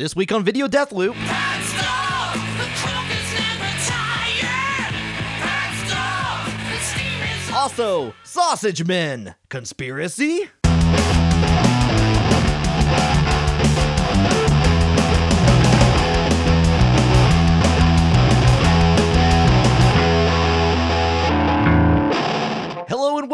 This week on Video Death Loop. Also, Sausage Men. Conspiracy?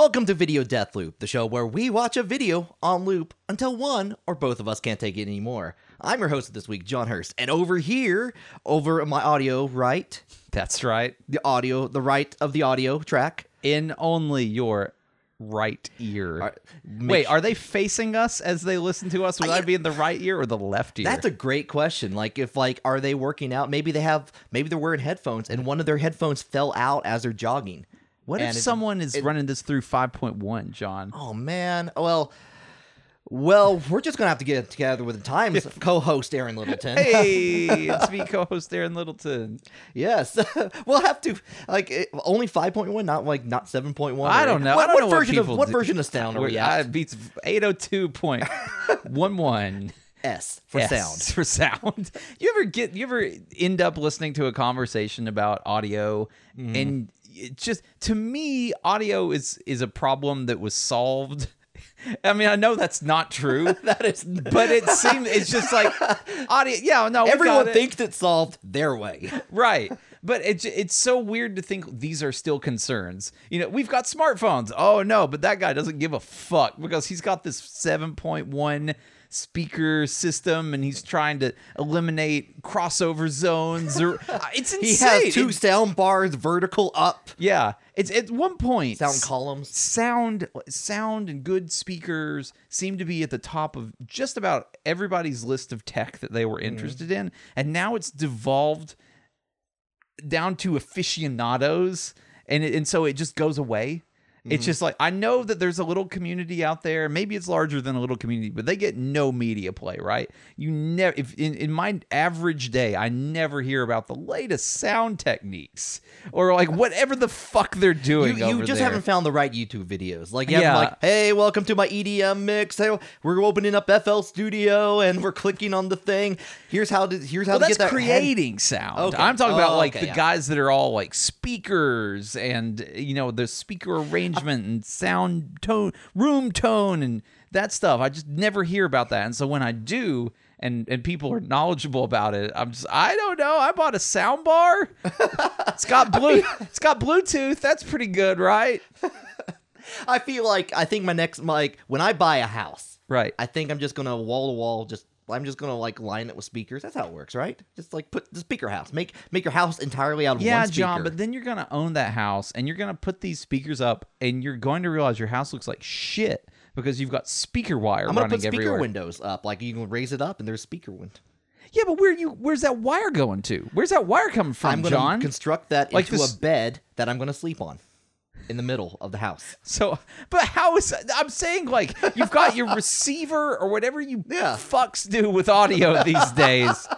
Welcome to Video Death Loop, the show where we watch a video on loop until one or both of us can't take it anymore. I'm your host this week, John Hurst, and over here, over my audio right, That's right. the audio, the right of the audio track. In only your right ear. Are- Wait, are they facing us as they listen to us? Would I be in the right ear or the left ear? That's a great question. Like, if like, are they working out? Maybe they have, maybe they're wearing headphones, and one of their headphones fell out as they're jogging. What if it- someone is it- running this through 5.1, John? Oh man. Well, well, we're just gonna have to get together with the Times co-host Aaron Littleton. Hey, it's me, co-host Aaron Littleton. Yes, we'll have to like it, only five point one, not like not seven point one. I don't know. What, I don't what know what version of people what do. version of sound are we at? it beats 802.11. S for S sound. for sound. You ever get you ever end up listening to a conversation about audio Mm-hmm. and it just to me audio is is a problem that was solved. I mean, I know that's not true, That is. but it seems it's just like audio. Yeah, no, Everyone it. thinks it's solved their way. right. But it's it's so weird to think these are still concerns. You know, we've got smartphones. Oh no, but that guy doesn't give a fuck because he's got this 7.1 speaker system and he's trying to eliminate crossover zones or it's insane. He has two It- sound bars vertical up, yeah. It's at one point sound columns. sound sound and good speakers seem to be at the top of just about everybody's list of tech that they were Mm-hmm. interested in and now it's devolved down to aficionados and it, and so it just goes away it's Mm-hmm. just like I know that there's a little community out there. Maybe it's larger than a little community, but they get no media play, right? You never, if in, in my average day, I never hear about the latest sound techniques or like whatever the fuck they're doing. you over just there. haven't found the right YouTube videos. Like, you Yeah. like, hey, welcome to my EDM mix. Hey, we're opening up FL Studio and we're clicking on the thing. Here's how to here's how Well, to that's get that head- creating sound. Okay. I'm talking about Oh, like okay, the yeah. guys that are all like speakers and you know the speaker arrangement and sound tone, room tone, and that stuff. I just never hear about that, and so when I do, and and people are knowledgeable about it, I'm just I don't know. I bought a sound bar. it's got blue. It's got Bluetooth. That's pretty good, right? I feel like I think my next like when I buy a house, Right. I think I'm just gonna wall to wall just I'm just gonna like line it with speakers. That's how it works, right? Just like put the speaker house. Make make your house entirely out of Yeah, one speaker. John, but then you're going to own that house and you're going to put these speakers up and you're going to realize your house looks like shit because you've got speaker wire I'm gonna put speaker everywhere. windows up. Like you can raise it up and there's speaker window. Yeah, but where you where's that wire going to? Where's that wire coming from, I'm gonna John? construct that Like into this- a bed that I'm gonna sleep on in the middle of the house. so, but how is I'm saying like you've got your receiver or whatever you Yeah. fucks do with audio these days.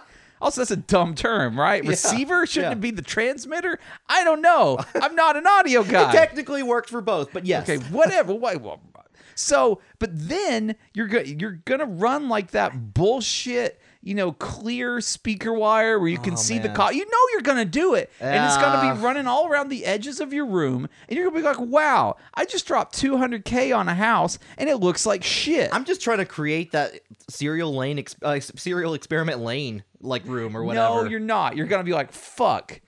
Also, that's a dumb term, right? Receiver shouldn't yeah. it be the transmitter? I don't know. I'm not an audio guy. It technically worked for both, but yes. Okay, whatever. So, but then you're go- you're gonna run like that bullshit, you know, clear speaker wire where you can Oh, see the man. car. You know you're gonna do it, and it's gonna be running all around the edges of your room, and you're gonna be like, "Wow, I just dropped 200k on a house, and it looks like shit." I'm just trying to create that Serial Lain, ex- uh, Serial Experiment Lain like room or whatever. No, you're not. You're gonna be like, "Fuck,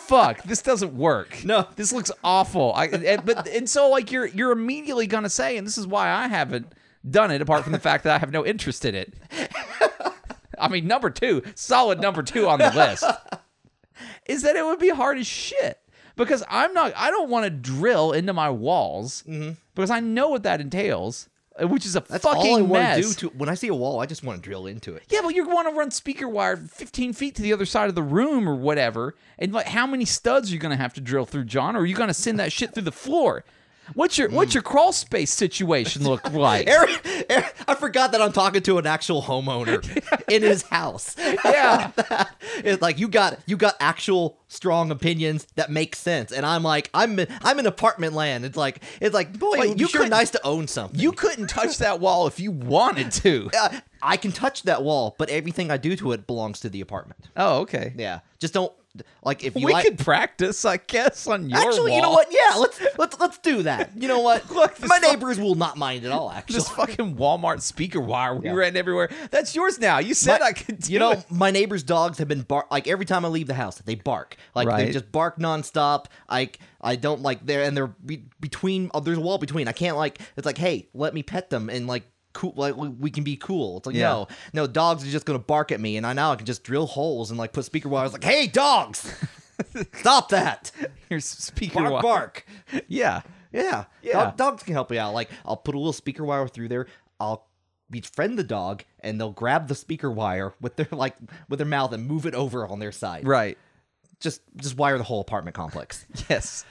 fuck, this doesn't work. No. this looks awful." I, and, but and so like you're you're immediately gonna say, and this is why I haven't done it, apart from the fact that I have no interest in it. I mean, number two, solid number two on the list, is that it would be hard as shit because I'm not. I don't want to drill into my walls because I know what that entails, which is a Mm-hmm. That's fucking all I want mess. to do. To when I see a wall, I just want to drill into it. Yeah, but you want to run speaker wire 15 feet to the other side of the room or whatever. And like, how many studs are you going to have to drill through, John? Or are you going to send that shit through the floor? What's your what's your crawl space situation look like? Aaron, Aaron, I forgot that I'm talking to an actual homeowner in his house. Yeah. it's like you got you got actual strong opinions that make sense, and I'm like I'm in, I'm in apartment land. It's like it's like boy, Wait, it would you sure nice to own something. You couldn't touch that wall if you wanted to. uh, I can touch that wall, but everything I do to it belongs to the apartment. Oh, okay. Yeah, just don't like if you we like. could practice, I guess, on your Actually, you know what? Yeah, let's let's let's do that. You know what? Look, my neighbors will not mind at all. Actually, This fucking Walmart speaker wire we Yeah. ran everywhere. That's yours now. You said My- I could do you know, it. my neighbors' dogs have been bark like every time I leave the house, they bark. Like they just bark nonstop. I I don't like they're and they're be, between. Oh, there's a wall between. I can't like. It's like, hey, let me pet them and like. Cool, like we- can be cool. It's like Yeah. no, no. Dogs are just gonna bark at me, and I now I can just drill holes and like put speaker wires. Like, hey, dogs, stop that! Here's speaker Bark, wire. bark. Yeah. Yeah, Yeah. Dog- dogs can help you out. Like I'll put a little speaker wire through there. I'll befriend the dog, and they'll grab the speaker wire with their like with their mouth and move it over on their side. Right. Just just wire the whole apartment complex. Yes.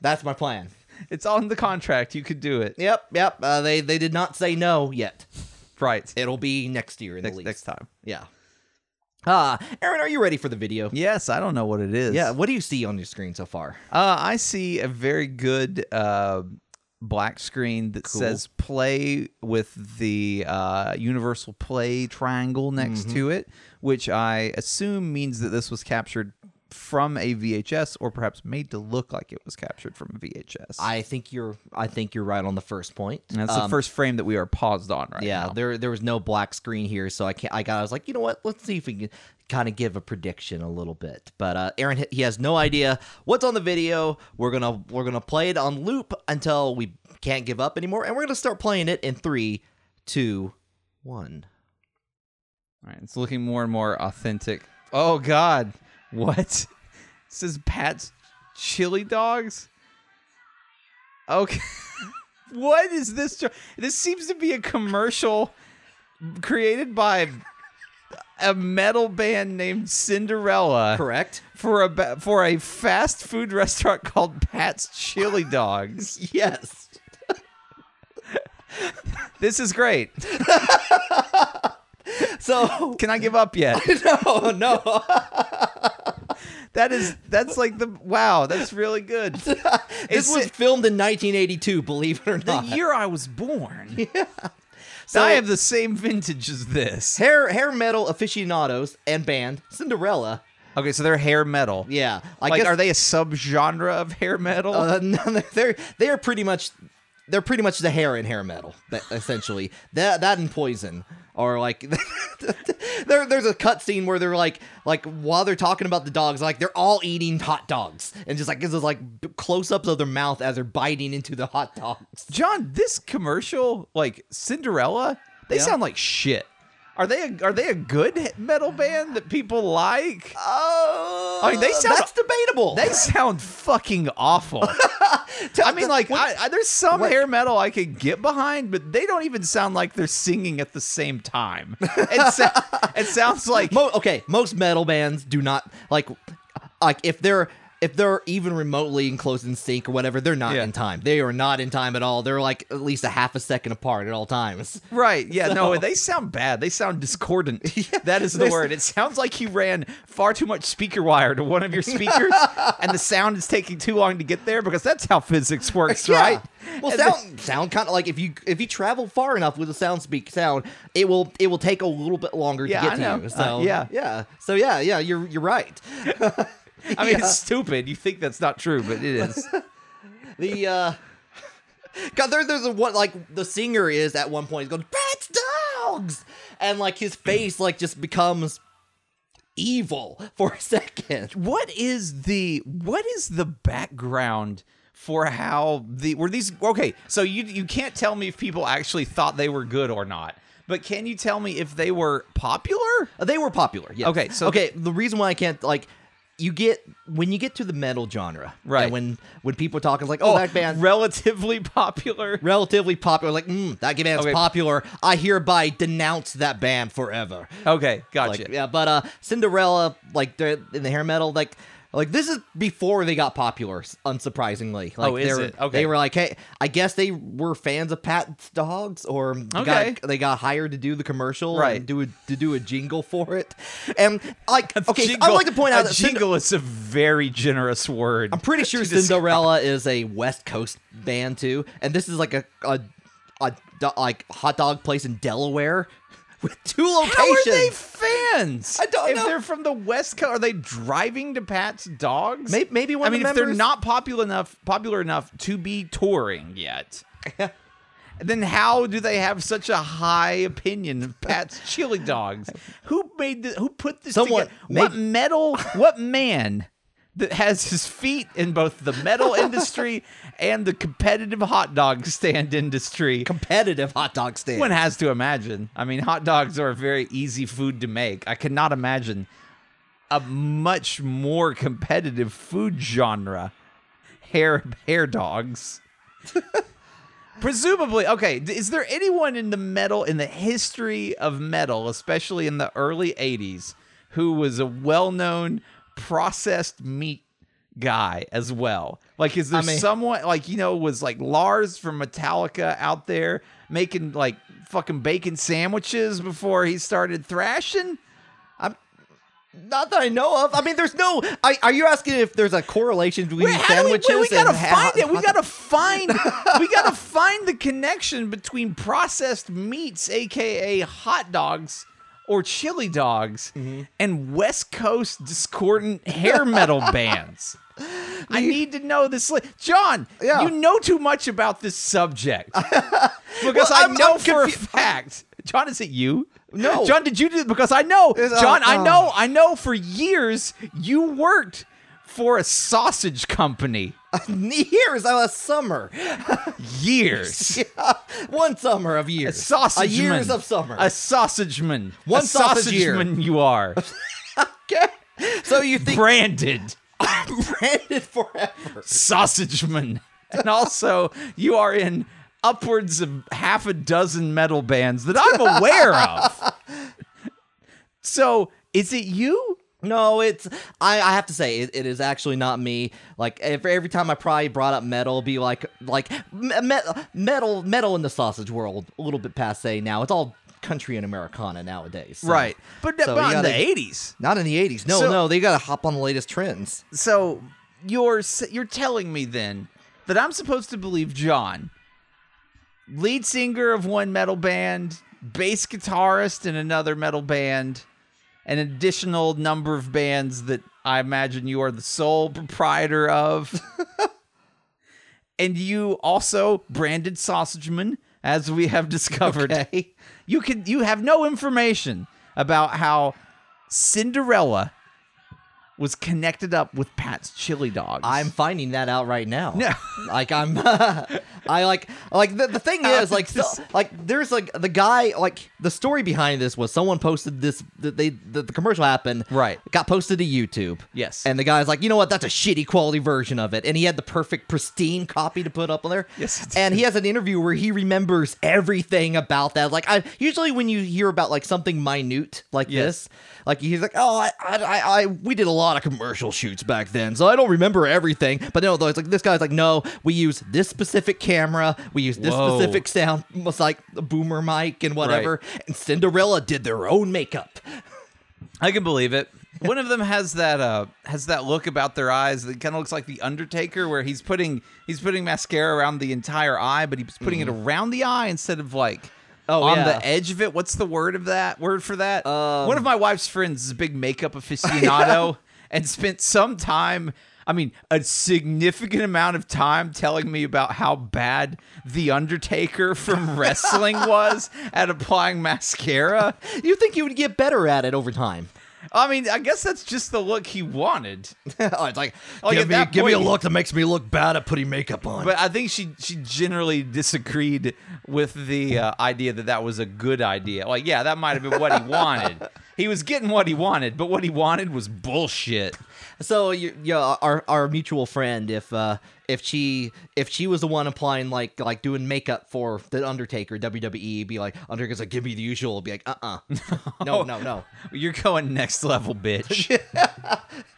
That's my plan. It's on the contract. You could do it. Yep, yep. Uh, they they did not say no yet. Right. It'll be next year in Next, the next time. Yeah. Ah, Aaron, are you ready for the video? Yes, I don't know what it is. Yeah. What do you see on your screen so far? Uh, I see a very good uh, black screen that Cool. says play with the uh, universal play triangle next Mm-hmm. to it, which I assume means that this was captured from a VHS or perhaps made to look like it was captured from a VHS. I think you're I think you're right on the first point. And that's Um, the first frame that we are paused on right yeah, now. there there was no black screen here, so I can't. I got. I was like, you know what? Let's see if we can kind of give a prediction a little bit. But uh, Aaron, he- he has no idea what's on the video. We're gonna we're gonna play it on loop until we can't give up anymore, and we're gonna start playing it in three, two, one. All right, it's looking more and more authentic. Oh God, what? It says Pat's Chili Dogs. Okay, what is this? This seems to be a commercial created by a metal band named Cinderella Correct. for a for a fast food restaurant called Pat's Chili Dogs. Yes. This is great. So Can I give up yet? no, no. That is that's like the wow. That's really good. this It's- was filmed in 1982. Believe it or not, the year I was born. Yeah. So- I have the same vintage as this. hair hair metal aficionados and band Cinderella. Okay, so they're hair metal. Yeah, I like, guess are they a subgenre of hair metal? Uh, no, they're they're pretty much they're pretty much the hair in hair metal, that, essentially. That that and poison, are like there there's a cut scene where they're like like while they're talking about the dogs, like they're all eating hot dogs, and just like this is like close ups of their mouth as they're biting into the hot dogs. John, this commercial, like Cinderella, they Yeah. sound like shit. Are they a, are they a good metal band that people like? Oh, I mean, they sound- that's debatable. They sound fucking awful. I mean, like, I, I, there's some what- hair metal I could get behind, but they don't even sound like they're singing at the same time. It, sa- it sounds like Mo- okay, most metal bands do not like like if they're if they're even remotely in close in sync or whatever, they're not Yeah. in time. They are not in time at all. They're like at least a half a second apart at all times. Right. Yeah. No, they sound bad. They sound discordant. yeah. that is the there's- word. It sounds like you ran far too much speaker wire to one of your speakers, and the sound is taking too long to get there because that's how physics works, right? Well, And sound sound kind of like if you if you travel far enough with a sound speak sound, it will it will take a little bit longer Yeah, to get I to know. you. Uh, So yeah. yeah. So yeah, yeah, you're you're right. I mean, Yeah. it's stupid. You think that's not true, but it is. The uh God, there, there's a one like the singer is at one point he's going pets dogs, and like his face like just becomes evil for a second. what is the what is the background for how the were these okay so you you can't tell me if people actually thought they were good or not but can you tell me if they were popular They were popular. Yes. Okay, so- okay, the reason why I can't like you get when you get to the metal genre, Right. and when when people are talking, it's like, oh, that band relatively popular relatively popular. Like, mm, that band's Okay. popular. I hereby denounce that band forever. okay gotcha Like, yeah, but uh, Cinderella, like in the hair metal, like Like this is before they got popular, unsurprisingly. Oh, like Oh, is they were, it? Okay. They were like, hey, I guess they were fans of Pat's dogs, or Okay. got, they got hired to do the commercial, Right. And do a, to do a jingle for it, and like, okay, Jingle- I'd like to point out that Cind- jingle is a very generous word. I'm pretty sure to describe- Cinderella is a West Coast band too, and this is like a a, a like hot dog place in Delaware with two locations. How are they fans? I don't if know. If they're from the West Coast, are they driving to Pat's Dogs? Maybe, maybe one I mean, of if the they're not popular enough, popular enough to be touring yet, then how do they have such a high opinion of Pat's Chili Dogs? Who made the, Who put this Someone together? What metal? What man? That has his feet in both the metal industry and the competitive hot dog stand industry. competitive hot dog stand. One has to imagine. I mean, hot dogs are a very easy food to make. I cannot imagine a much more competitive food genre. Hair hair dogs. Presumably, okay. Is there anyone in the metal in the history of metal, especially in the early '80s, who was a well-known processed meat guy as well? Like, is there I mean- someone like you know was like Lars from Metallica out there making like fucking bacon sandwiches before he started thrashing? I'm not that I know of. I mean, there's no. I, are you asking if there's a correlation between Wait, do we, wait, we gotta find it. We gotta find. we gotta find the connection between processed meats, aka hot dogs or chili dogs, Mm-hmm. and West Coast discordant hair metal bands. I need to know this. Li- John, Yeah. you know too much about this subject because I I'm- know I'm for a fact. John, is it you? No. John, did you do it? because I know, It's, uh, John, I uh, know, I know for years you worked for a sausage company. years of a summer. Years. Yeah, one summer of years. Sausage A years of summer. A sausageman. One a sausage year. sausageman you are. okay. So you think Branded. I'm branded forever? Sausageman. And also, you are in upwards of half a dozen metal bands that I'm aware of. So, is it you? No, it's I, I have to say it, it is actually not me. Like every, every time I probably brought up metal, be like like me, me- metal metal in the sausage world a little bit passe now. It's all country and Americana nowadays. so- But, so but in the 80s. Not in the '80s. No, So- no, they gotta hop on the latest trends. So, you're you're telling me then that I'm supposed to believe John, lead singer of one metal band, bass guitarist in another metal band, an additional number of bands that I imagine you are the sole proprietor of. and you also branded sausageman, as we have discovered. Okay. You can you have no information about how Cinderella was connected up with Pat's chili dogs. I'm finding that out right now. No. like I'm, I like like the, the thing is like so, like there's like the guy like the story behind this was someone posted this that they the, the commercial happened Right. got posted to YouTube Yes. and the guy's like you know what that's a shitty quality version of it and he had the perfect pristine copy to put up on there Yes, and he has an interview where he remembers everything about that like I usually when you hear about like something minute like Yes. this like he's like, oh, I, I, I, I, we did a lot of commercial shoots back then, so I don't remember everything. But no, though, it's like this guy's like, no, we use this specific camera, we use this Whoa. specific sound, almost like a boomer mic and whatever. And Cinderella did their own makeup. I can believe it. One of them has that uh has that look about their eyes that kind of looks like the Undertaker, where he's putting he's putting mascara around the entire eye, but he's putting it around the eye instead of like Mm-hmm. Oh, on yeah. the edge of it. What's the word of that word for that? Um, One of my wife's friends is a big makeup aficionado and spent some time. I mean, a significant amount of time telling me about how bad The Undertaker from wrestling was at applying mascara. You think you would get better at it over time? I mean, I guess that's just the look he wanted. oh, it's like, Like, give me, that give me a look that makes me look bad at putting makeup on. But I think she she generally disagreed with the uh, idea that that was a good idea. Like, yeah, that might have been what he wanted. He was getting what he wanted, but what he wanted was bullshit. So you, you know, our our mutual friend, if uh, if she if she was the one applying like like doing makeup for the Undertaker WWE, be like Undertaker's like give me the usual, be like uh uh no no no You're going next level, bitch.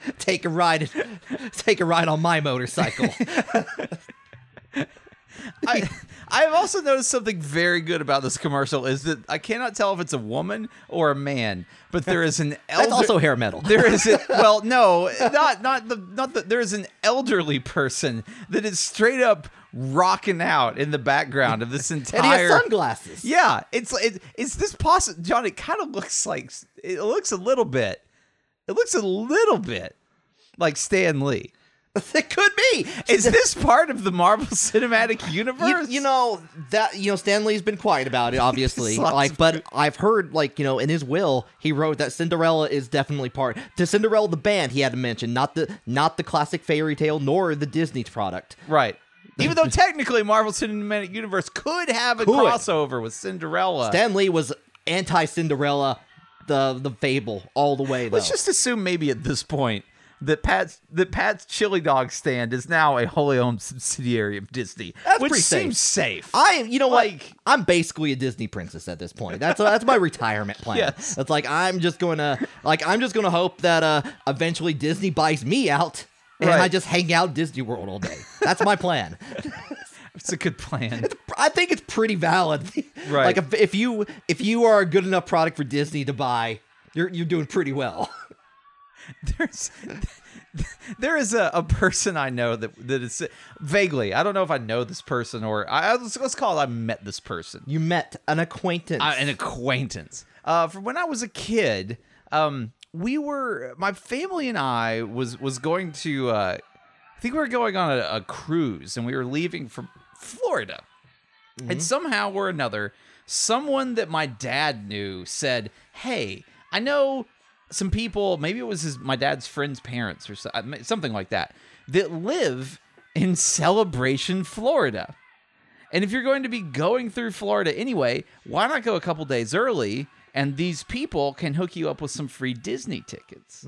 take a ride take a ride on my motorcycle. I I've also noticed something very good about this commercial is that I cannot tell if it's a woman or a man, but there is an elder- That's also hair metal. There is a, well, no, not not the not the. there is an elderly person that is straight up rocking out in the background of this and he entire has sunglasses. Yeah, it's it, it's this possible John. It kind of looks like it looks a little bit. It looks a little bit like Stan Lee. It could be. Is this part of the Marvel Cinematic Universe? you know that you know Stan Lee's been quiet about it, obviously. Like, but I've heard like you know in his will he wrote that Cinderella is definitely part. To Cinderella the band he had to mention not the not the classic fairy tale nor the Disney product. right. Even though technically Marvel Cinematic Universe could have a Could. crossover with Cinderella. Stan Lee was anti Cinderella, the the fable all the way. Though. Let's just assume maybe at this point that Pat's that Pat's chili dog stand is now a wholly owned subsidiary of Disney, That's which pretty safe. seems safe. I, you know what? Like- I'm basically a Disney princess at this point. That's that's my retirement plan. Yes. It's like I'm just gonna like I'm just gonna hope that uh eventually Disney buys me out and Right. I just hang out Disney World all day. That's my plan. it's a good plan. I think it's pretty valid. Right. Like if, if you if you are a good enough product for Disney to buy, you're you're doing pretty well. There's there is a, a person I know that that is vaguely. I don't know if I know this person or I let's, let's call it I met this person. You met an acquaintance. uh, an acquaintance. Uh, from when I was a kid, um, we were my family and I was was going to. Uh, I think we were going on a, a cruise, and we were leaving from Florida. And somehow or another, someone that my dad knew said, "Hey, I know some people. Maybe it was his my dad's friend's parents or so, uh, something like that that live in Celebration, Florida." And if you're going to be going through Florida anyway, why not go a couple days early? And these people can hook you up with some free Disney tickets.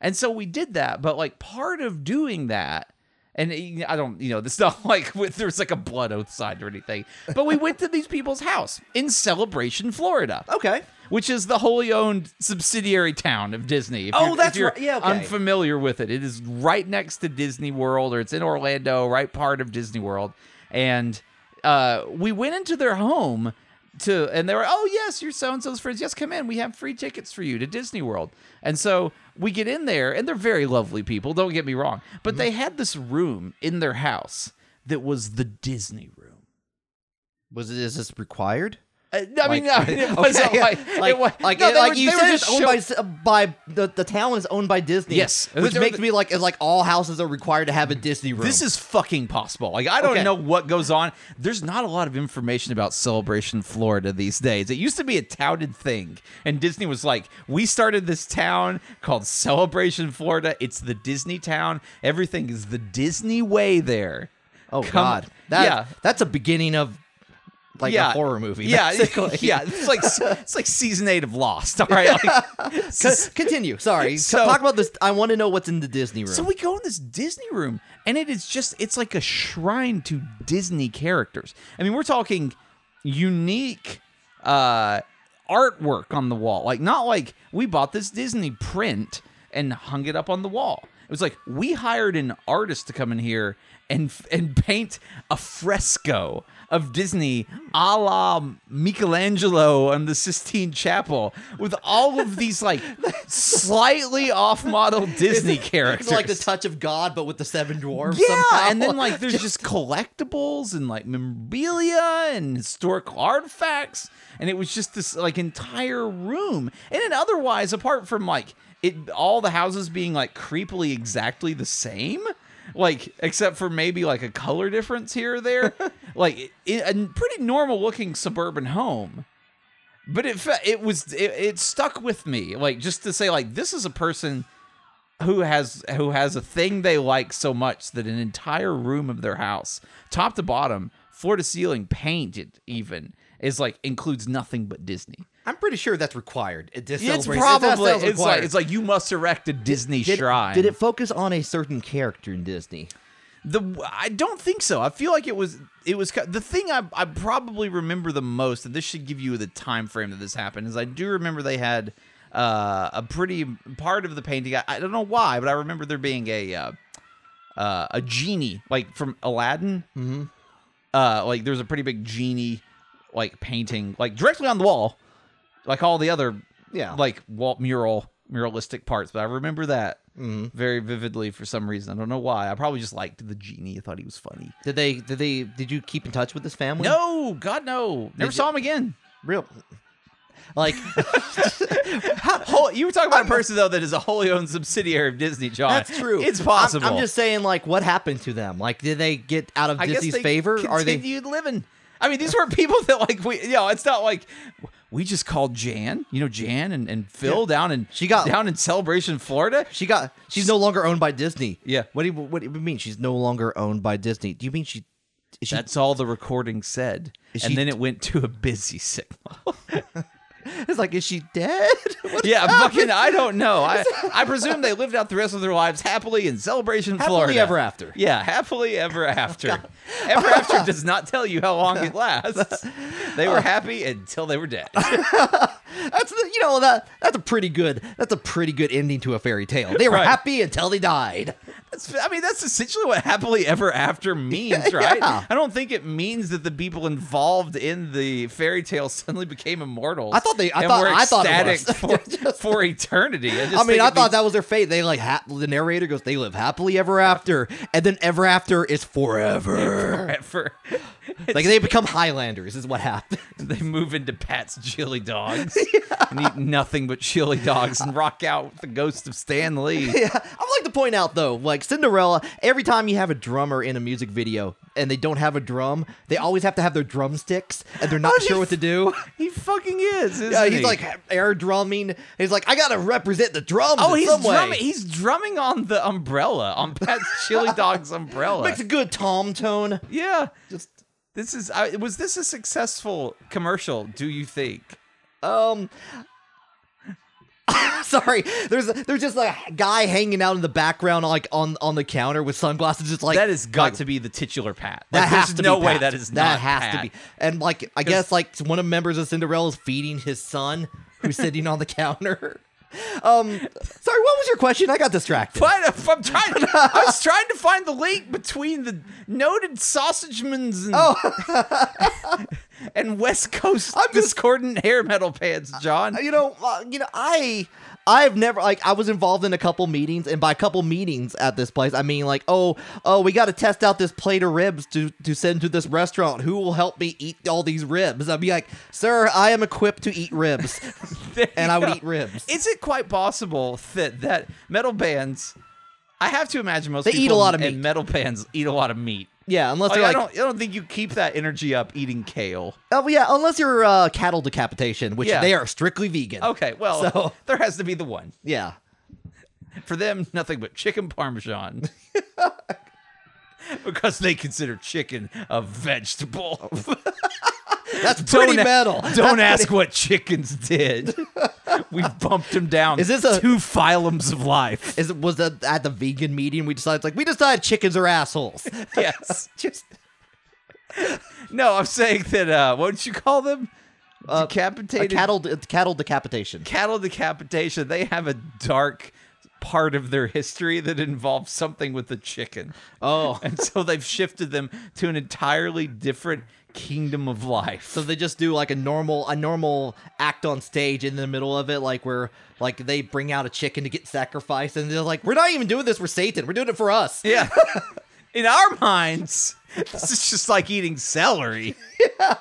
And so we did that. But like part of doing that, and eh, I don't, you know, this not like there's like a blood oath signed or anything. But we went to these people's house in Celebration, Florida okay. which is the wholly owned subsidiary town of Disney. If Oh, you're, if that's you're right. Yeah, okay. unfamiliar with it. It is right next to Disney World, or it's in Orlando, right part of Disney World. And uh, we went into their home to, and they were, oh yes, you're so and so's friends. Yes, come in. We have free tickets for you to Disney World. And so we get in there, and they're very lovely people. Don't get me wrong, but Mm-hmm. they had this room in their house that was the Disney room. Was it is this required? I mean, Like- no, it wasn't Okay, like, like, it was, like, no, they like were- you said, it's just owned show- by by the the town is owned by Disney. Yes. which makes me like it's like all houses are required to have a Disney room. This is fucking possible. Like I don't Okay. know what goes on. There's not a lot of information about Celebration Florida these days. It used to be a touted thing, and Disney was like, "We started this town called Celebration Florida. It's the Disney town. Everything is the Disney way there." oh come- god, that yeah. that's a beginning of like yeah, a horror movie. Yeah, basically. yeah. It's like it's like season eight of Lost. All right. Like, Co- continue. Sorry. So- Talk about this. I want to know what's in the Disney room. So we go in this Disney room, and it is just, it's like a shrine to Disney characters. I mean, we're talking unique uh, artwork on the wall. Like, not like we bought this Disney print and hung it up on the wall. It was like we hired an artist to come in here and and paint a fresco of Disney a la Michelangelo and the Sistine Chapel with all of these like slightly off model Disney It's characters. like the touch of God, but with the seven dwarfs. yeah, somehow. and then like there's just collectibles and like memorabilia and historic artifacts, and it was just this like entire room. And then otherwise, apart from like it, all the houses being like creepily exactly the same. Like, except for maybe like a color difference here or there, like it, a pretty normal looking suburban home. But it fe- it was it, it stuck with me. Like just to say like this is a person who has who has a thing they like so much that an entire room of their house top to bottom floor to ceiling painted even is like includes nothing but disney I'm pretty sure that's required. It just it's celebrates- probably sounds it's like required. it's like you must erect a disney did, shrine Did it focus on a certain character in Disney? The I don't think so. I feel like it was it was ki- the thing I I probably remember the most, and this should give you the time frame that this happened. Is I do remember they had uh, a pretty part of the painting. I, I don't know why, but I remember there being a uh, uh, a genie like from Aladdin. Mm-hmm. Uh, like there's a pretty big genie like painting like directly on the wall, like all the other Yeah. like wall mural muralistic parts. But I remember that Mhm. very vividly for some reason. I don't know why. I probably just liked the genie. I thought he was funny. Did they? Did they? Did you keep in touch with this family? No, God no. Never Did saw him again. Real. Like, Whole- you were talking about a person though that is a wholly owned subsidiary of Disney, John. that's true. It's I'm- possible. I'm, just saying, like, what happened to them? Like, did they get out of I Disney's they favor? Are they? continued living? I mean, these were people that like we, you know, it's not like we just called Jan, you know, Jan and, and Phil down in She got- down in Celebration, Florida. She got. She's no longer owned by Disney. Yeah. What do you What do you mean she's no longer owned by Disney? Do you mean she? She That's all the recording said, and she- then it went to a busy signal. it's like, is she dead? What yeah, fucking, I don't know. I I presume they lived out the rest of their lives happily in Celebration, Happily Florida. ever after. Yeah, happily ever oh, after. ever after does not tell you how long it lasts. They were oh. happy until they were dead. That's the, you know that that's a pretty good that's a pretty good ending to a fairy tale. They were Right. happy until they died. I mean, that's essentially what happily ever after means, right? Yeah. I don't think it means that the people involved in the fairy tale suddenly became immortals. I thought they- I thought- were I thought it for, for eternity. I, I mean, I thought that was their fate. They like ha- the narrator goes, they live happily ever after, and then ever after is forever. forever. like they become Highlanders is what happened. They move into Pat's chili dogs and eat nothing but chili dogs and rock out with the ghost of Stan Lee. Yeah, I would like to point out though, like Cinderella, every time you have a drummer in a music video and they don't have a drum, they always have to have their drumsticks and they're not oh, How sure what to do. He fucking is. Yeah, he's he? like air drumming. He's like, I gotta represent the drums. oh, in he's some way. drumming. He's drumming on the umbrella on Pat's chili dog's umbrella. Makes a good tom tone. yeah. Just This is. I was this a successful commercial? Do you think? um. Sorry, there's there's just a guy hanging out in the background, like on on the counter with sunglasses, just like that has got like, to be the titular Pat. That has to no be way Pat. that is that has Pat. to be. And like I guess like one of members of Cinderella is feeding his son who's sitting on the counter. Um, sorry, what was your question? I got distracted. But if I'm trying. I was trying to find the link between the noted sausagemans and, Oh, and West Coast I'm just- discordant hair metal pants, John. you know, uh, you know, I I've never like I was involved in a couple meetings, and by a couple meetings at this place, I mean like, oh, oh, we got to test out this plate of ribs to to send to this restaurant. Who will help me eat all these ribs? I'd be like, sir, I am equipped to eat ribs, and I would go. eat ribs. Is it quite possible that that metal bands? I have to imagine most They eat a lot of meat. metal bands eat a lot of meat. Yeah, unless Like, they're I like, don't, I don't think you keep that energy up eating kale. oh yeah, unless you're uh, cattle decapitation, which Yeah. they are strictly vegan. Okay, well, So- there has to be the one. Yeah. For them, nothing but chicken parmesan. because they consider chicken a vegetable. That's pretty Don't metal. Don't That's ask what chickens did. We've bumped them down. Is this a- two phylums of life? Is it was that at the vegan meeting we decided like we decided chickens are assholes. yes. Just No, I'm saying that. Uh, what did you call them? Uh, Decapitated cattle de- cattle decapitation. cattle decapitation. They have a dark part of their history that involves something with the chicken. Oh. and so they've shifted them to an entirely different kingdom of life. So they just do like a normal a normal act on stage in the middle of it, like where like they bring out a chicken to get sacrificed, and they're like, "We're not even doing this for Satan. We're doing it for us." yeah. In our minds, this is just like eating celery. Yeah.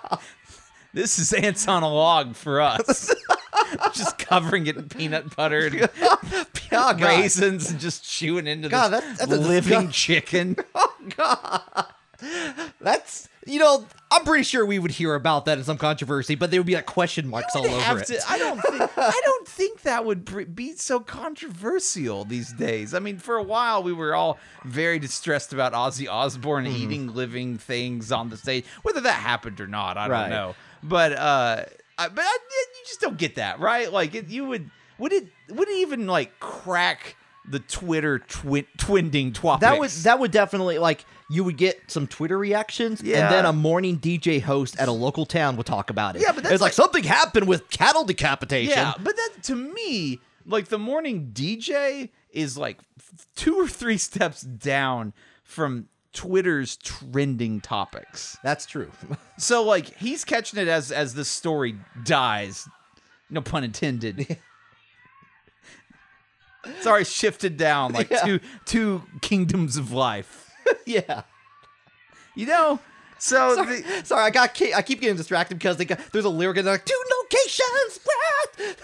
This is ants on a log for us. just covering it in peanut butter and Oh, raisins and just chewing into God, this that's- that's living chicken. Oh, God. That's you know, I'm pretty sure we would hear about that in some controversy, but there would be like question marks all over it. to- I don't think I don't think that would be so controversial these days. I mean, for a while we were all very distressed about Ozzy Osbourne Mm-hmm. eating living things on the stage. Whether that happened or not, I Right. don't know. But uh, I, but I, you just don't get that, right? Like, it, you would would it would it even like crack the Twitter twin twinding topics. That would that would definitely like you would get some Twitter reactions, Yeah. and then a morning DJ host at a local town would talk about it. Yeah, but that's it's like, like- something happened with cattle decapitation. Yeah, but that to me, like the morning DJ is like two or three steps down from Twitter's trending topics. that's true. So like he's catching it as as the story dies. No pun intended. Sorry, shifted down like Yeah. two two kingdoms of life. yeah. You know, so Sorry, the, sorry, I got I keep getting distracted because they got, there's a lyric and they're like two locations.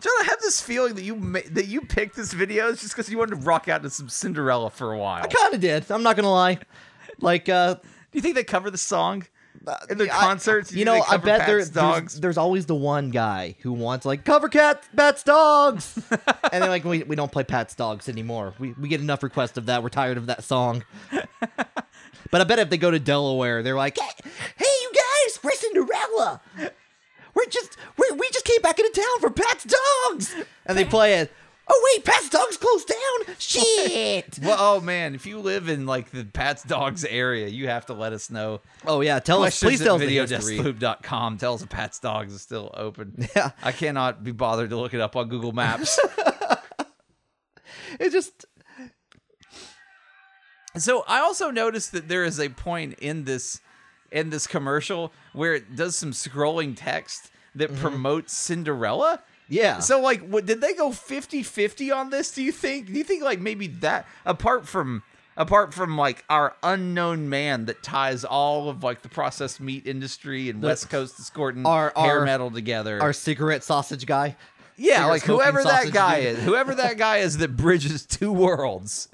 John, I have this feeling that you ma- that you picked this video just because you wanted to rock out to some Cinderella for a while. I kind of did. I'm not gonna lie. Like, uh, Do you think they cover the song in their I- concerts? you know, I bet there, there's, dogs. there's always the one guy who wants like cover cat Pat's dogs, and then like we, we don't play Pat's dogs anymore. We we get enough requests of that. We're tired of that song. but I bet if they go to Delaware, they're like, hey, hey you guys, we're Cinderella. We're just we we just came back into town for Pat's dogs, and they play it. Oh wait, Pat's dogs closed down. Shit. Well, oh man, if you live in like the Pat's Dogs area, you have to let us know. Oh yeah, tell us. Please tell us the history. videodeathloop.com. Tell us if Pat's Dogs is still open. Yeah. I cannot be bothered to look it up on Google Maps. It just so I also noticed that there is a point in this in this commercial where it does some scrolling text that mm-hmm. promotes Cinderella. Yeah. So like what did they go 50-50 on this do you think? Do you think like maybe that apart from apart from like our unknown man that ties all of like the processed meat industry and West Coast escorting Our- hair our- metal together. our cigarette sausage guy. yeah, cigarette like whoever that guy is, whoever that guy is that bridges two worlds.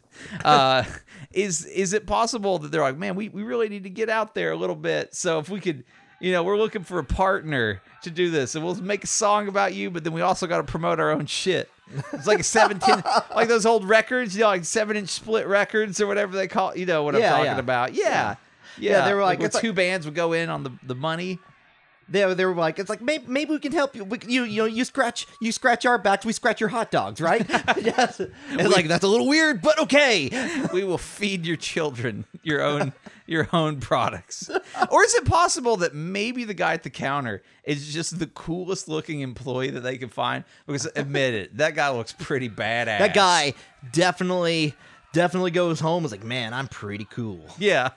Uh is is it possible that they're like, man, we, we really need to get out there a little bit. So if we could you know, we're looking for a partner to do this, and we'll make a song about you, but then we also got to promote our own shit. It's like a 17, like those old records, you know, like seven inch split records or whatever they call. You know what Yeah, I'm talking yeah. about? Yeah, yeah. Yeah, they were like, where it's two bands would go in on the the money. They, they were like, it's like maybe, maybe we can help you. We, you you know you scratch you scratch our backs, we scratch your hot dogs, right? yes. It's like that's a little weird, but okay. we will feed your children your own your own products. Or is it possible that maybe the guy at the counter is just the coolest looking employee that they can find? Because admit it, that guy looks pretty badass. That guy definitely definitely goes home. Is like, man, I'm pretty cool. yeah,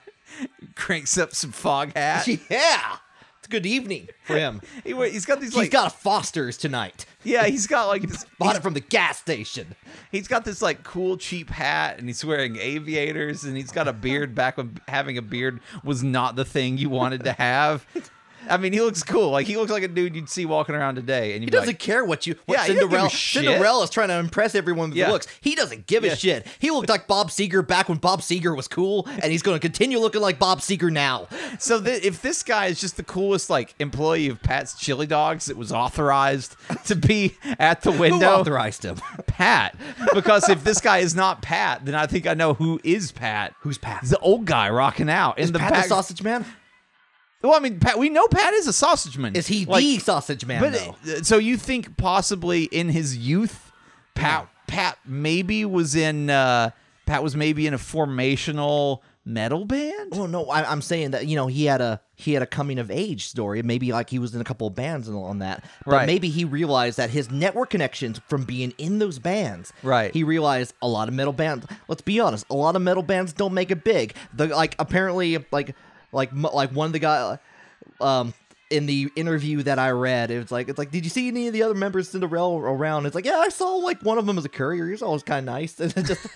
cranks up some Foghat. Yeah, it's a good evening for him. He, he's got these He's like got a Foster's tonight. Yeah, he's got like this. Bought it from the gas station. He's got this like cool cheap hat, and he's wearing aviators, and he's got a beard. Back when having a beard was not the thing you wanted to have. I mean, he looks cool. Like he looks like a dude you'd see walking around today, and He doesn't like, care what you what Yeah, he doesn't give a Cinderella. Cinderella's trying to impress everyone with Yeah. looks. He doesn't give Yeah. a shit. He looked like Bob Seger back when Bob Seger was cool, and he's going to continue looking like Bob Seger now. So th- if this guy is just the coolest like employee of Pat's Chili Dogs that was authorized to be at the Who window, authorized him? Pat. Because if this guy is not Pat, then I think I know who is Pat. Who's Pat? The old guy rocking out Is in the Pat back. the sausage man? Well, I mean, Pat. We know Pat is a sausage man. Is he Like, the sausage man? But though? uh, so you think possibly in his youth, Pat Pat maybe was in uh Pat was maybe in a formational metal band? Well, no, I, I'm saying that you know he had a he had a coming of age story. Maybe like he was in a couple of bands and on that. But Right. maybe he realized that his network connections from being in those bands. Right. He realized a lot of metal bands. Let's be honest, a lot of metal bands don't make it big. The like apparently like like m- like one of the guy um in the interview that I read, it was like it's like, did you see any of the other members of Cinderella around? It's like, yeah, I saw like one of them as a courier. He's always kind of nice, and just,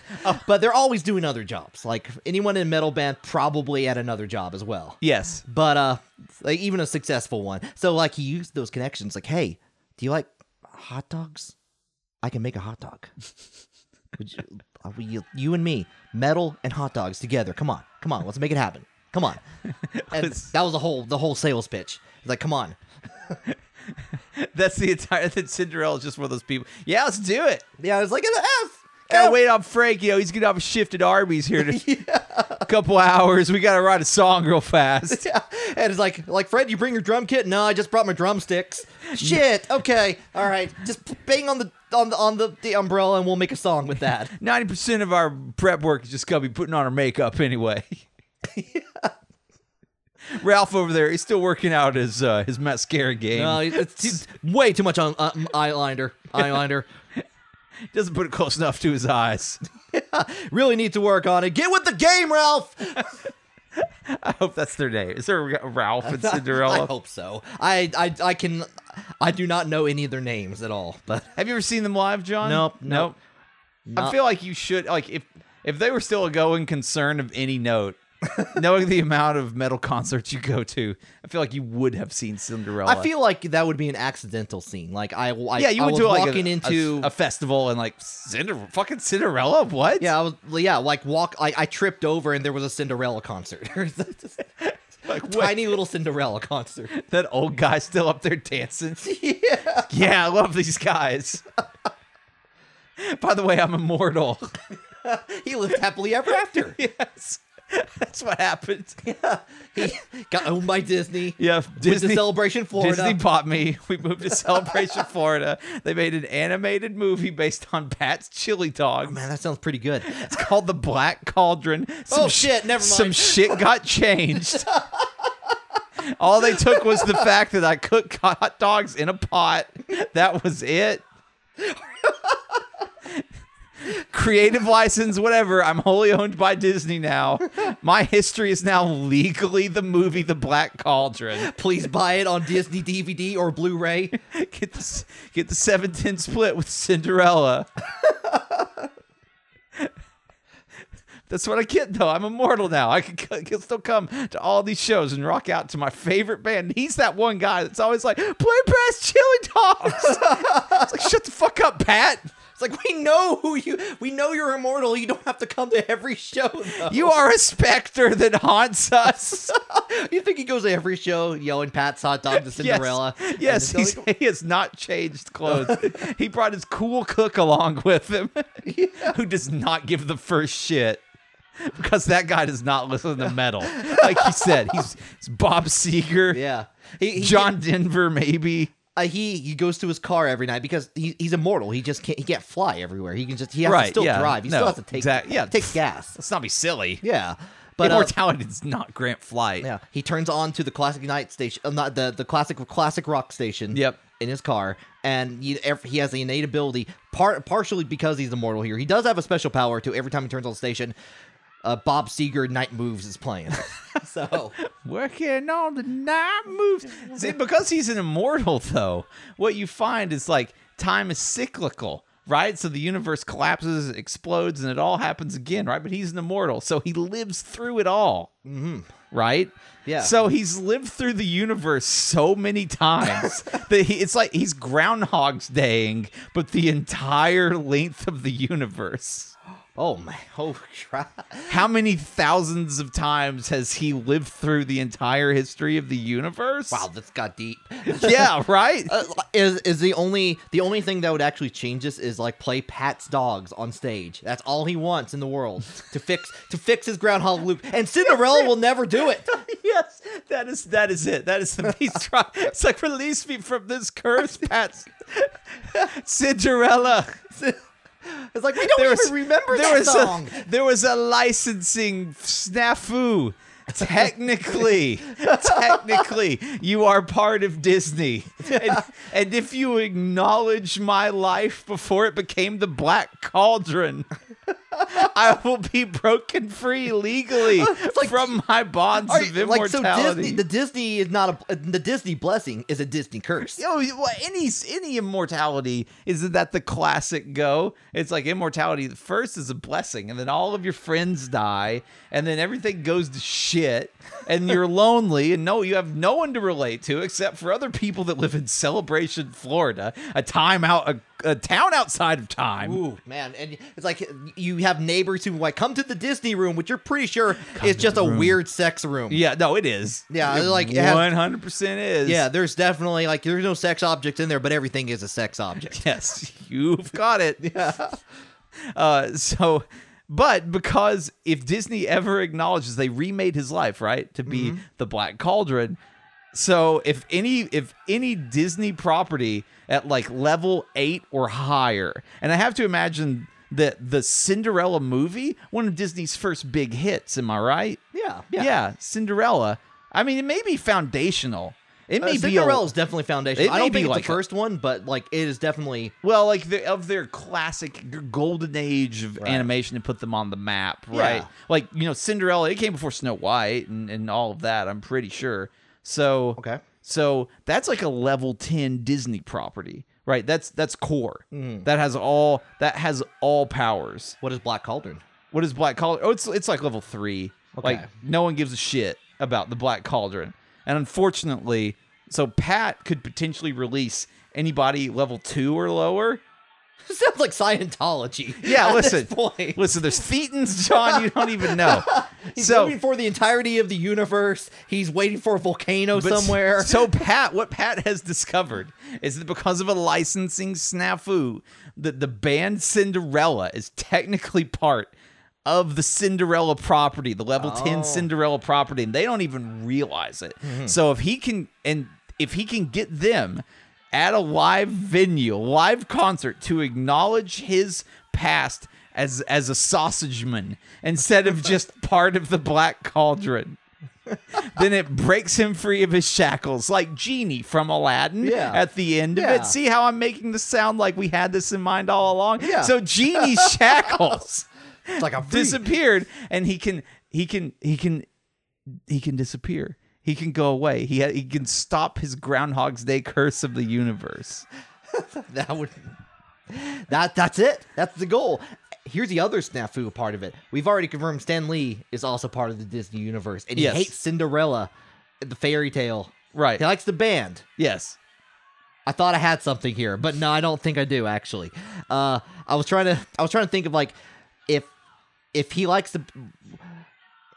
but they're always doing other jobs. Like anyone in metal band probably at another job as well Yes. but uh like even a successful one so like he used those connections like hey do you like hot dogs i can make a hot dog Would you, uh, you, you and me metal and hot dogs together come on come on let's make it happen come on and that was the whole the whole sales pitch It's like come on That's the entire that Cinderella is just one of those people. Yeah, let's do it. yeah i was like an F, Gotta F. wait on Frank. You know, he's gonna have a shift at Arby's here in a couple hours. We gotta write a song real fast. yeah. and it's like like fred you bring your drum kit no i just brought my drumsticks shit okay all right just bang on the on the on the, the umbrella, and we'll make a song with that. Ninety percent of our prep work is just gonna be putting on our makeup anyway. Ralph over there, he's still working out his uh, his mascara game. No, it's, it's way too much on uh, eyeliner. Eyeliner. Doesn't put it close enough to his eyes. really need to work on it. Get with the game, Ralph. I hope that's their name. Is there Ralph and Cinderella? I hope so. I, I I can. I do not know any of their names at all. But Have you ever seen them live, John? Nope, nope. I feel like you should like if if they were still a going concern of any note, knowing the amount of metal concerts you go to, I feel like you would have seen Cinderella. I feel like that would be an accidental scene. Like I, I yeah, you I went was to like walking a, into a, a festival and like Cinder fucking Cinderella. What? yeah, I was yeah, like walk. I, I tripped over and there was a Cinderella concert. like what? Tiny little Cinderella concert. that old guy still up there dancing. yeah. Yeah, I love these guys. By the way, I'm immortal. He lived happily ever after. yes, that's what happened. He got owned by Disney. Yeah, Disney. to Celebration Florida. Disney bought me. We moved to Celebration, Florida. They made an animated movie based on Pat's chili dog. Oh, man, that sounds pretty good. It's called The Black Cauldron. Oh, shit, never mind. Some shit got changed. All they took was the fact that I cooked hot dogs in a pot. That was it. Creative license, whatever. I'm wholly owned by Disney now. My history is now legally the movie The Black Cauldron. Please buy it on Disney DVD or Blu-ray. Get the get the seven ten split with Cinderella. That's what I get though. I'm immortal now. I can, can still come to all these shows and rock out to my favorite band. He's that one guy that's always like, "Play past Chili Dogs." it's like, shut the fuck up, Pat. It's like we know who you. We know you're immortal. You don't have to come to every show. Though. You are a specter that haunts us. You think he goes to every show yelling Pat's hot dog to Cinderella? Yes, yes going- he has not changed clothes. he brought his cool cook along with him, who does not give the first shit. Because that guy does not listen to metal. Like he said, he's, he's Bob Seger, yeah. He, he, John Denver, maybe. Uh, he he goes to his car every night because he, he's immortal. He just can't. He can't fly everywhere. He can just. He has to still yeah. drive. He No, still has to take. exact- yeah. Take gas. Let's not be silly. Yeah. But uh, Immortality does not grant flight. yeah, he turns on to the classic night station, uh, not the the classic classic rock station. Yep. In his car, and he, he has the innate ability, part partially because he's immortal here. He does have a special power to every time he turns on the station. Uh, Bob Seger Night Moves is playing. so Working on the night moves. See, because he's an immortal, though, what you find is like time is cyclical, right? So the universe collapses, explodes, and it all happens again, right? But he's an immortal, so he lives through it all, mm-hmm. right? Yeah. So he's lived through the universe so many times that he, it's like he's Groundhog's Daying, but the entire length of the universe. Oh my! Oh! How many thousands of times has he lived through the entire history of the universe? Wow, this got deep. Yeah, right. Uh, is is the only the only thing that would actually change this is like play Pat's dogs on stage. That's all he wants in the world to fix to fix his groundhog loop. And Cinderella will never do it. yes, that is that is it. That is the he's trying. It's like release me from this curse, Pat. Cinderella. It's like we don't There even was- remember there that was song. A, there was a licensing snafu. Technically, technically, you are part of Disney. And, and if you acknowledge my life before it became the Black Cauldron, I will be broken free legally like- from my bonds Are of you- like so. Disney the Disney is not a the Disney blessing is a Disney curse. Yo, well, any any immortality isn't that the classic go? It's like immortality first is a blessing, and then all of your friends die, and then everything goes to shit, and you're lonely, and no, you have no one to relate to except for other people that live in Celebration, Florida, a time out, a, town outside of time. Ooh, man, and it's like you have neighbors who like come to the Disney room, which you're pretty sure is just a weird sex room. Yeah, no, it is. Yeah, like, it has- one hundred percent is. Yeah, there's definitely like there's no sex objects in there, but everything is a sex object. Yes, you've got it. Yeah. Uh, so, but because if Disney ever acknowledges they remade his life, right, to be the Black Cauldron, So if any if any Disney property at like level eight or higher, and I have to imagine that the Cinderella movie, one of Disney's first big hits, am I right? Yeah, Yeah, Cinderella. I mean, it may be foundational. It Uh, may be a, Cinderella is definitely foundational. It I don't be think it's like the a- first one, but like it is definitely well, like the, of their classic golden age of Right. animation to put them on the map, Yeah. right? Like you know, Cinderella. It came before Snow White and, and all of that. I'm pretty sure. So okay. So that's like a level 10 Disney property, right? That's that's core. Mm-hmm. That has all that has all powers. What is Black Cauldron? What is Black Cauldron? Oh, it's it's like level 3. Like Okay. no one gives a shit about the Black Cauldron. And unfortunately, so Pat could potentially release anybody level 2 or lower. Sounds like Scientology. Yeah, listen. Listen, there's Thetans, John, you don't even know. He's so moving for the entirety of the universe. He's waiting for a volcano somewhere. So Pat, what Pat has discovered is that because of a licensing snafu, that the band Cinderella is technically part of the Cinderella property, the level Oh. 10 Cinderella property, and they don't even realize it. Mm-hmm. So if he can and if he can get them at a live venue, live concert to acknowledge his past as as a sausageman instead of just part of the Black Cauldron then it breaks him free of his shackles, like Genie from Aladdin Yeah. at the end of Yeah. it. See how I'm making this sound like we had this in mind all along? Yeah. So Genie's shackles like disappeared, and he can he can he can he can disappear. He can go away. He ha- he can stop his Groundhog's Day curse of the universe. that would that that's it. That's the goal. Here's the other snafu part of it. We've already confirmed Stan Lee is also part of the Disney universe, and he Yes. hates Cinderella, the fairy tale. Right. He likes the band. Yes. I thought I had something here, but no, I don't think I do actually. Uh, I was trying to, I was trying to think of like, if, if he likes the,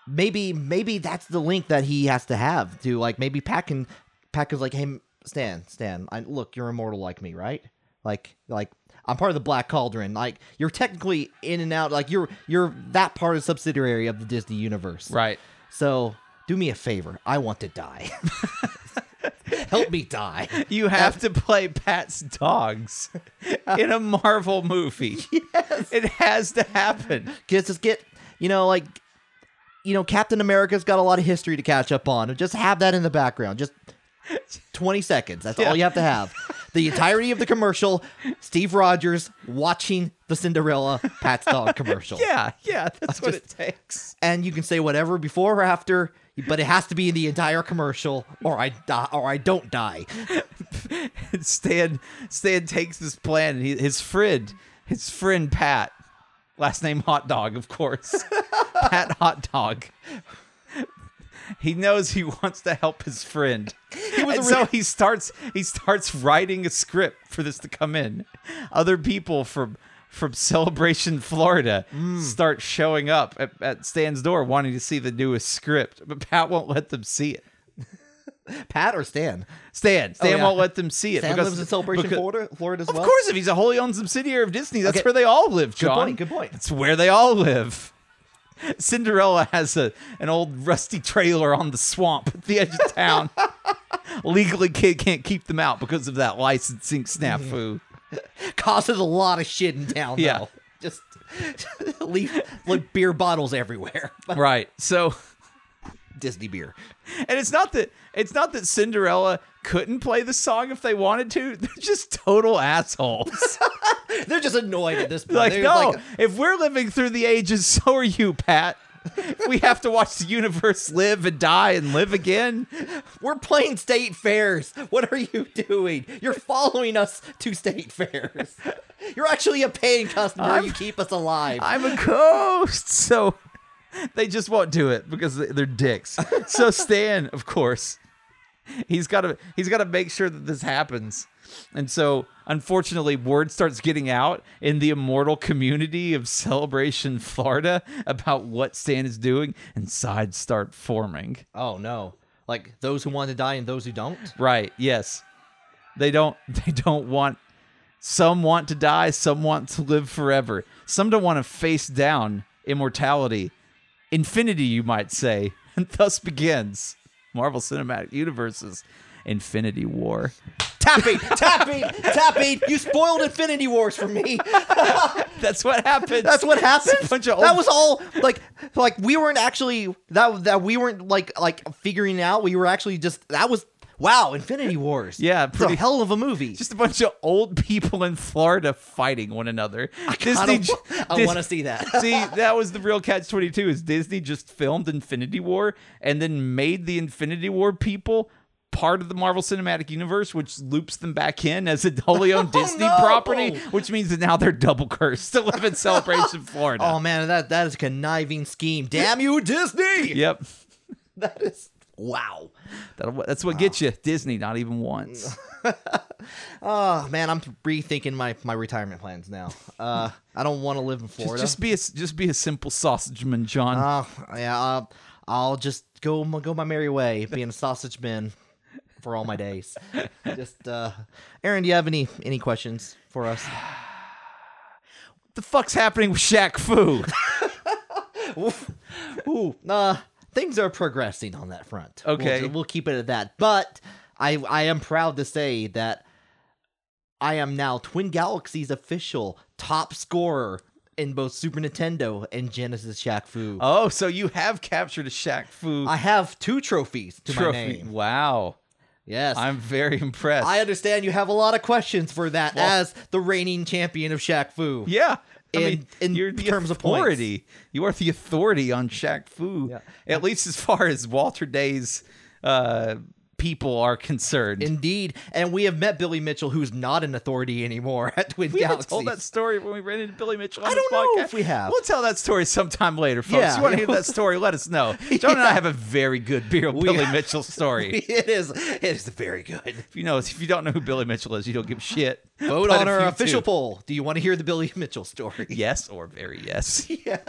maybe, maybe that's the link that he has to have to like, maybe Pat can, Pat is like, hey, Stan, Stan, I, look, you're immortal like me, right? Like, like I'm part of the Black Cauldron. Like, you're technically in and out. Like, you're, you're that part of subsidiary of the Disney universe. Right. So do me a favor. I want to die. Help me die. You have to play Pat's dogs in a Marvel movie. Yes. It has to happen. Just, just get, you know, like, you know, Captain America's got a lot of history to catch up on. Just have that in the background. Just 20 seconds. That's all you have to have. The entirety of the commercial, Steve Rogers watching the Cinderella Pat's Dog commercial. Yeah, yeah, that's what just- it takes. And you can say whatever before or after, but it has to be in the entire commercial or I die or I don't die. Stan Stan takes this plan and he, his friend, his friend Pat, last name Hot Dog, of course. Pat Hot Dog. He knows he wants to help his friend. He was and so he starts he starts writing a script for this to come in. Other people from from Celebration, Florida, Mm. start showing up at, at Stan's door wanting to see the newest script, but Pat won't let them see it. Pat or Stan? Stan, Stan Oh, yeah. won't let them see it. Stan because, lives in Celebration, because- Florida, Florida as Of well. course, if he's a wholly owned subsidiary of Disney, that's Okay. where they all live, John. point, good point. It's where they all live. Cinderella has a an old rusty trailer on the swamp at the edge of town. Legally, kid can't keep them out because of that licensing snafu. causes a lot of shit in town. Yeah. though. just leave like beer bottles everywhere. right. So, Disney beer. and it's not that it's not that Cinderella couldn't play the song if they wanted to. They're just total assholes. They're just annoyed at this point. like, They're no, like, if we're living through the ages, so are you, Pat. we have to watch the universe live and die and live again. we're playing state fairs. What are you doing? You're following us to state fairs. You're actually a paying customer. I'm- you keep us alive. I'm a ghost. So they just won't do it because they- they're dicks. So Stan, of course, he's got to he's got to make sure that this happens. And so, unfortunately, word starts getting out in the immortal community of Celebration, Florida, about what Stan is doing, and sides start forming. oh no! Like those who want to die and those who don't. Right? Yes, they don't. They don't want. Some want to die. Some want to live forever. Some don't want to face down immortality, infinity, you might say. And thus begins Marvel Cinematic Universe's Infinity War. Tapping, tapping, tapping. You spoiled Infinity Wars for me. That's what happened. That's what happened. It's a bunch of that was all like like we weren't actually that that we weren't like like figuring out. We were actually just that was wow. Infinity Wars. Yeah, it's pretty- a hell of a movie. just a bunch of old people in Florida fighting one another. I, Disney. don't- j- I Dis- want to see that. See, that was the real catch 22 is Disney just filmed Infinity War and then made the Infinity War people part of the Marvel Cinematic Universe, which loops them back in as a wholly owned oh, Disney Oh, no! property, which means that now they're double cursed to live in Celebration, Florida. oh man, that that is a conniving scheme. Damn you, Disney! Yep. That is wow. That'll, that's what gets you. Disney, not even once. Oh man, I'm rethinking my my retirement plans now. Uh, I don't want to live in Florida. just be a just be a simple sausage man, John. Uh, yeah, uh, I'll just go go my merry way, being a sausage man for all my days. just, uh, Aaron, do you have any any questions for us? what the fuck's happening with Shaq Fu? Ooh, uh, things are progressing on that front. We'll- Okay. we'll, keep it at that. But I I am proud to say that I am now Twin Galaxies official top scorer in both Super Nintendo and Genesis Shaq Fu. oh, so you have captured a Shaq Fu I have two trophies to trophy. my name. Wow. Yes. I'm very impressed. I understand you have a lot of questions for that Well- as the reigning champion of Shaq Fu. Yeah. I In- mean, in you're the terms of points. authority. You are the authority on Shaq Fu. Yeah. At least as far as Walter Day's uh, people are concerned. Indeed. And we have met Billy Mitchell, who's not an authority anymore at Twin we Galaxies. told that story when we ran into Billy Mitchell on I don't know podcast. if we have. We'll tell that story sometime later, folks. Yeah. you want to hear that story, let us know. John and I have a very good beer Billy Mitchell story. it is. It is very good. if you know if you don't know who Billy Mitchell is, you don't give a shit. Vote But on our official do- poll. Do you want to hear the Billy Mitchell story? Yes or very yes. yes.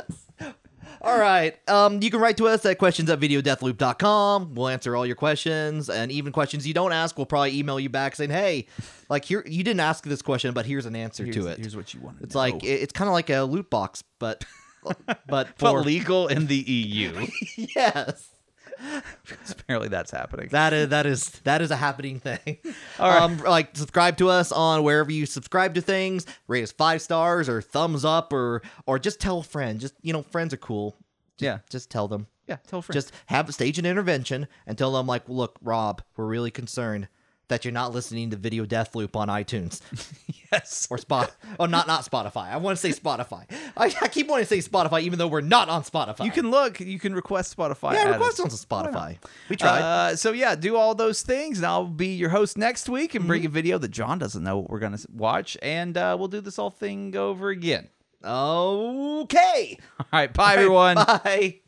All right. Um, you can write to us at questions at videodeathloop.com. We'll answer all your questions and even questions you don't ask. We'll probably email you back saying, hey, like here, you didn't ask this question, but here's an answer Here's, to it. here's what you want It's know. like it- it's kind of like a loot box, but but but for legal in the EU. yes, Apparently that's happening. that is that is that is a happening thing. All right. Um, like subscribe to us on wherever you subscribe to things. Rate us five stars or thumbs up or or just tell a friend. Just you know, friends are cool. yeah. Just tell them. Yeah. Tell friends. Just have a stage an intervention and tell them like, look, Rob, we're really concerned that you're not listening to Video Death Loop on iTunes yes. or Spot. oh, not not Spotify. I want to say Spotify. I, I keep wanting to say Spotify, even though we're not on Spotify. You can look. You can request Spotify. yeah, request on Spotify. We tried. Uh, so yeah, do all those things, and I'll be your host next week and bring a video that John doesn't know what we're gonna watch, and uh, we'll do this whole thing over again. okay. All right, bye everyone. Bye.